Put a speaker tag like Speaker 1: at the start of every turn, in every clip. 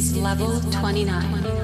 Speaker 1: is level 29.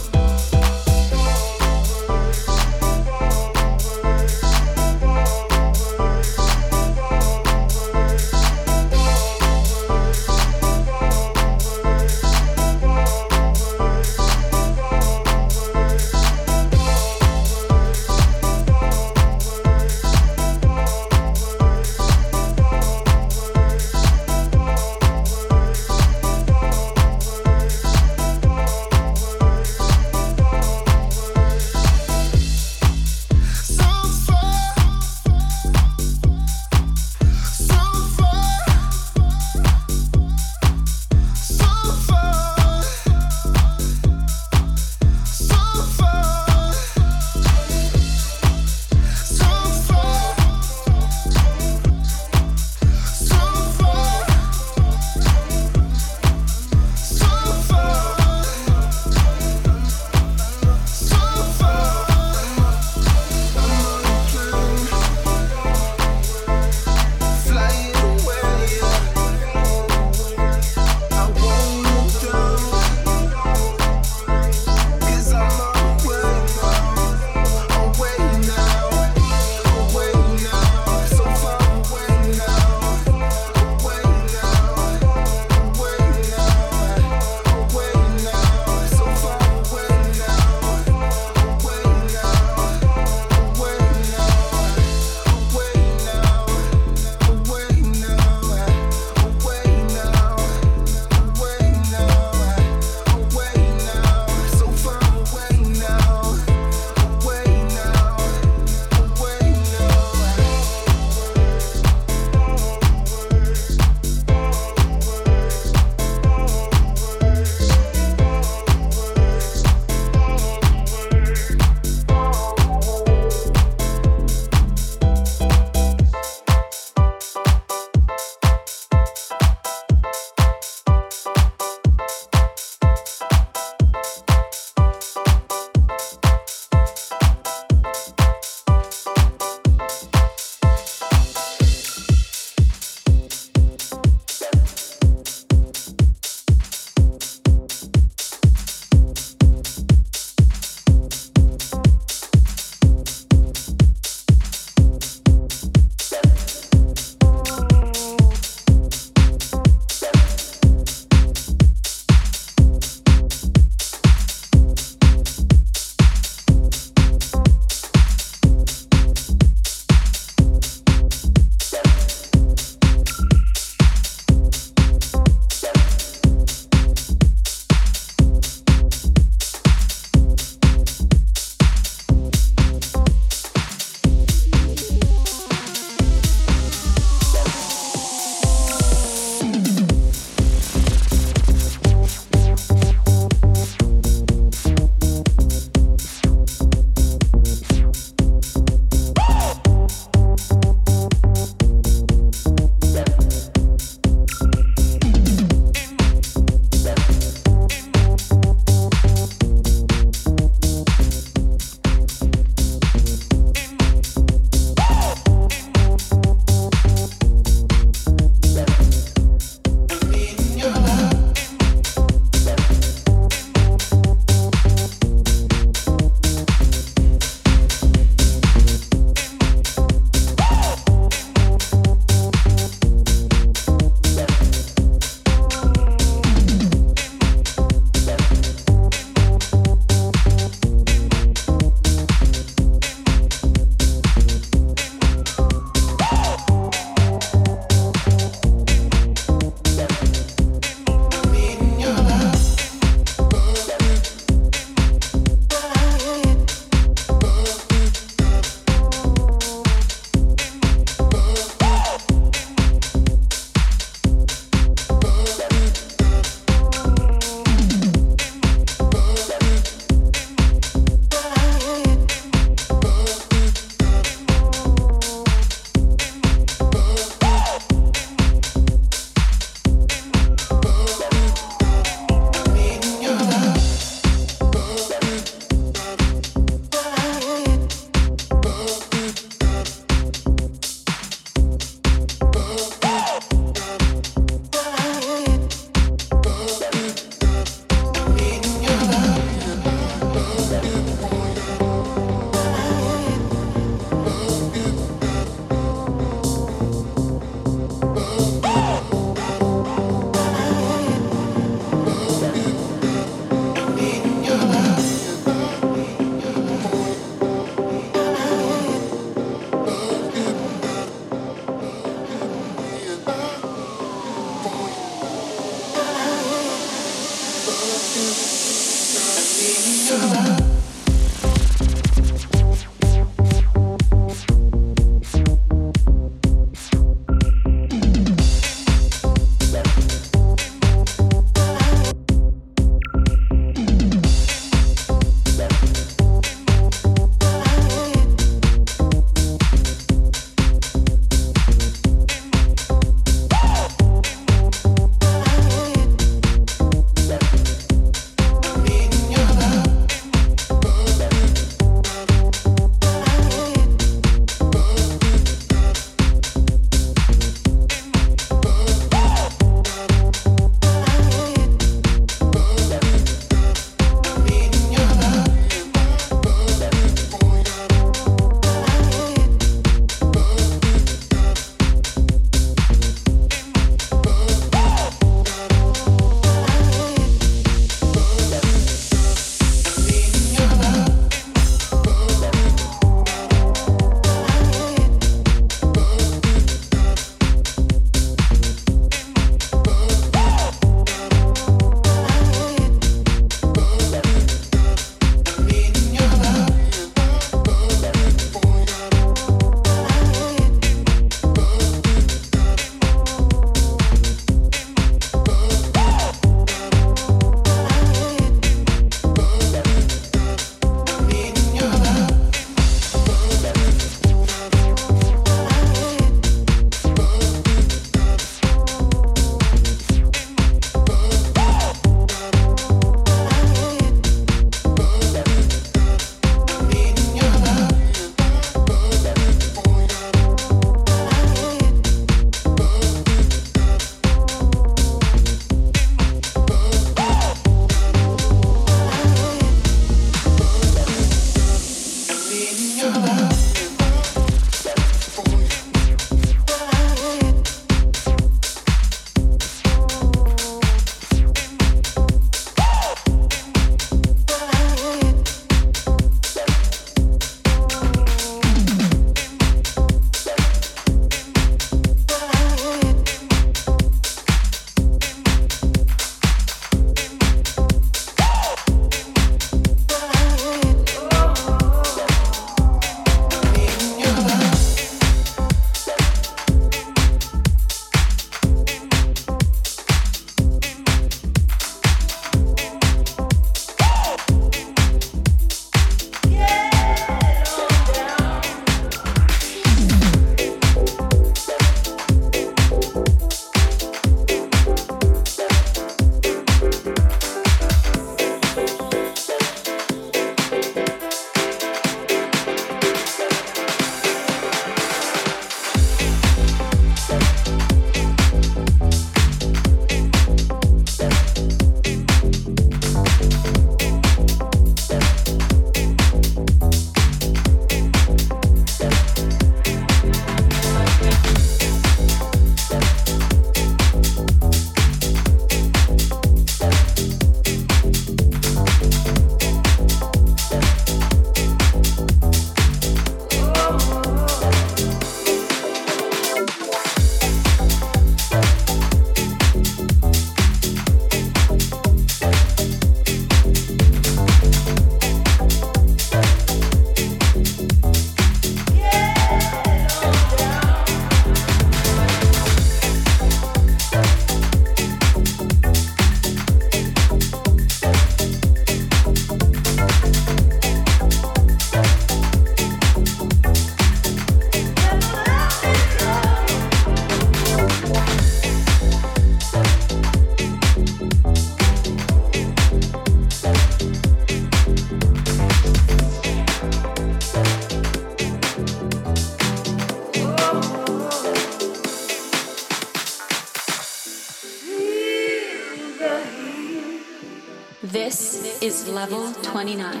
Speaker 1: 29.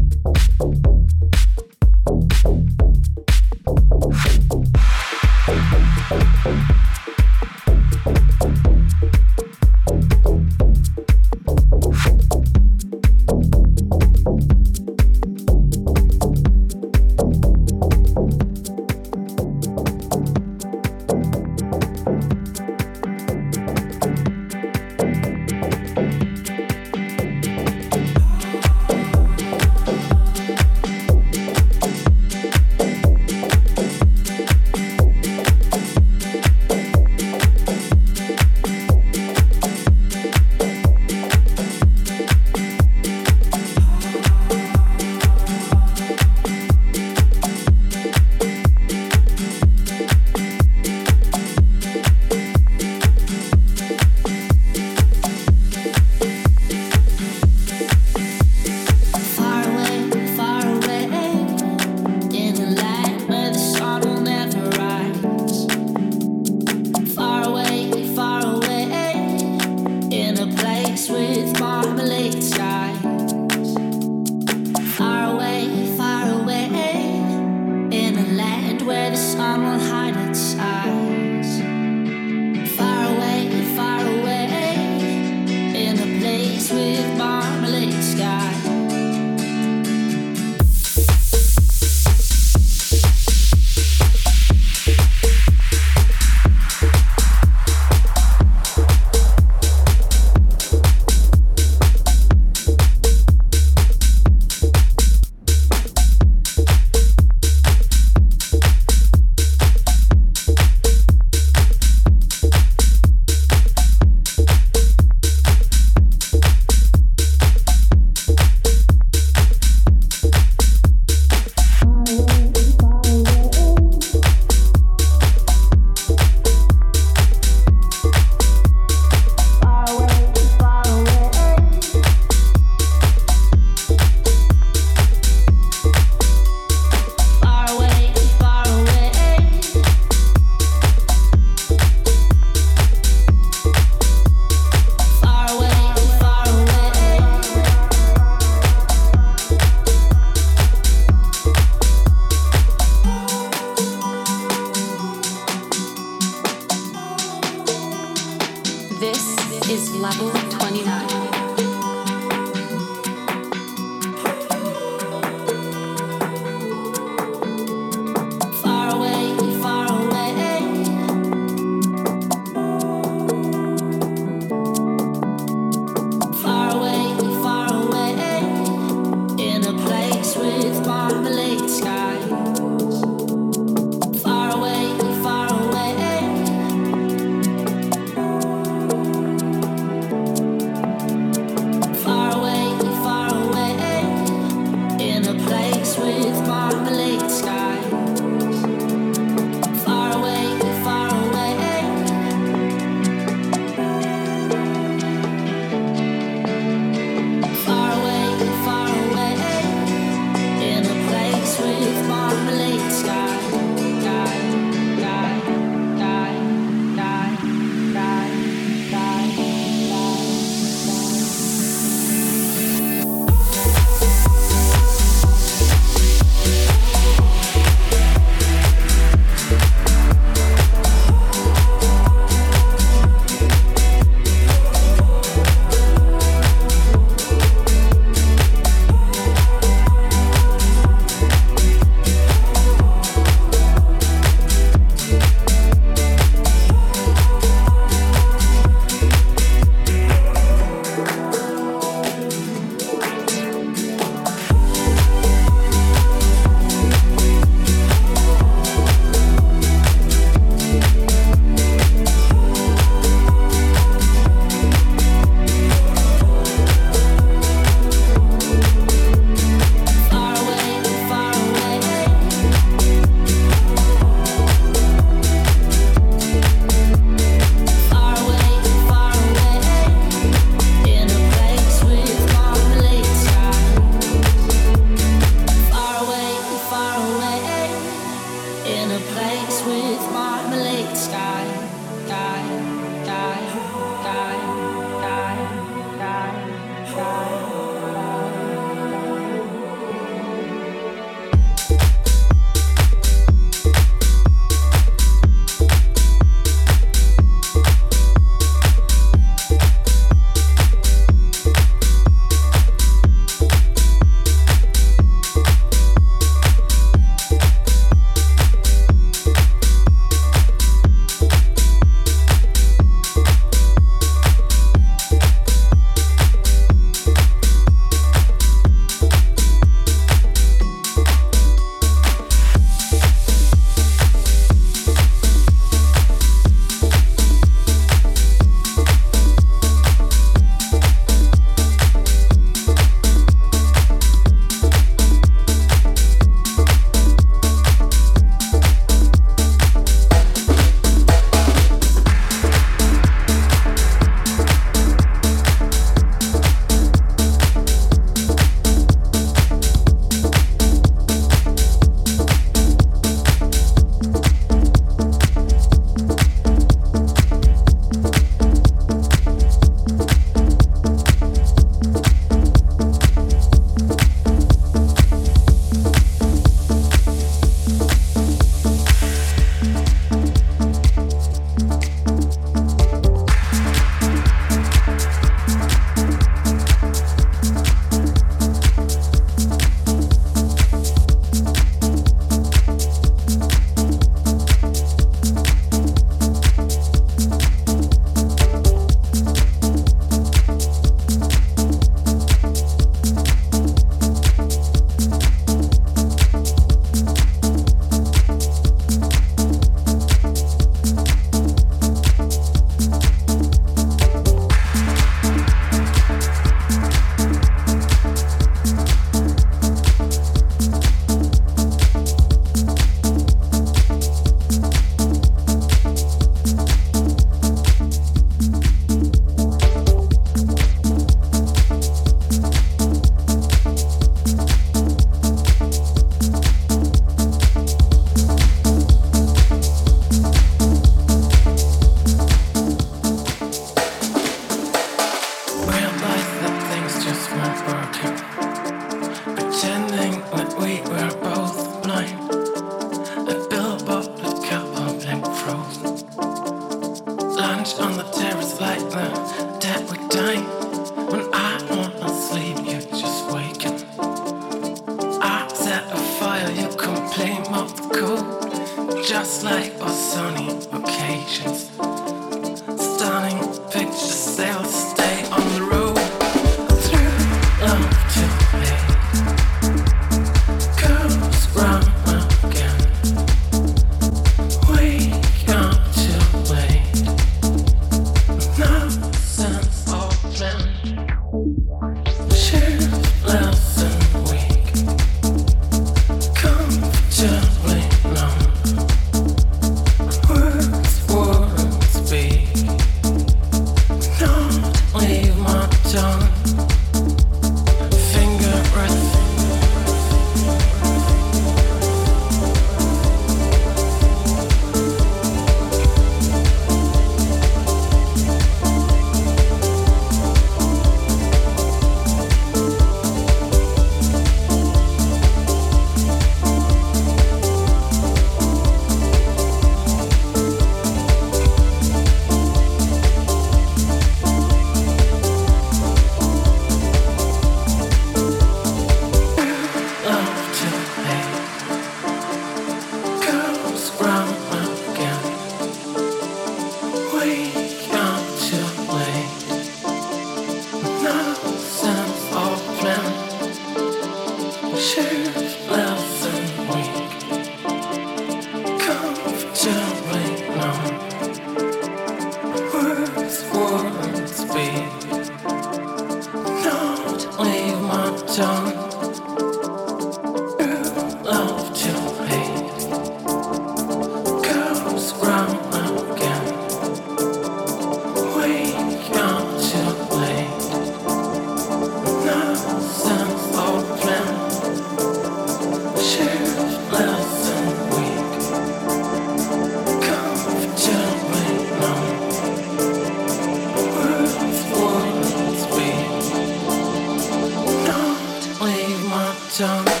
Speaker 1: song.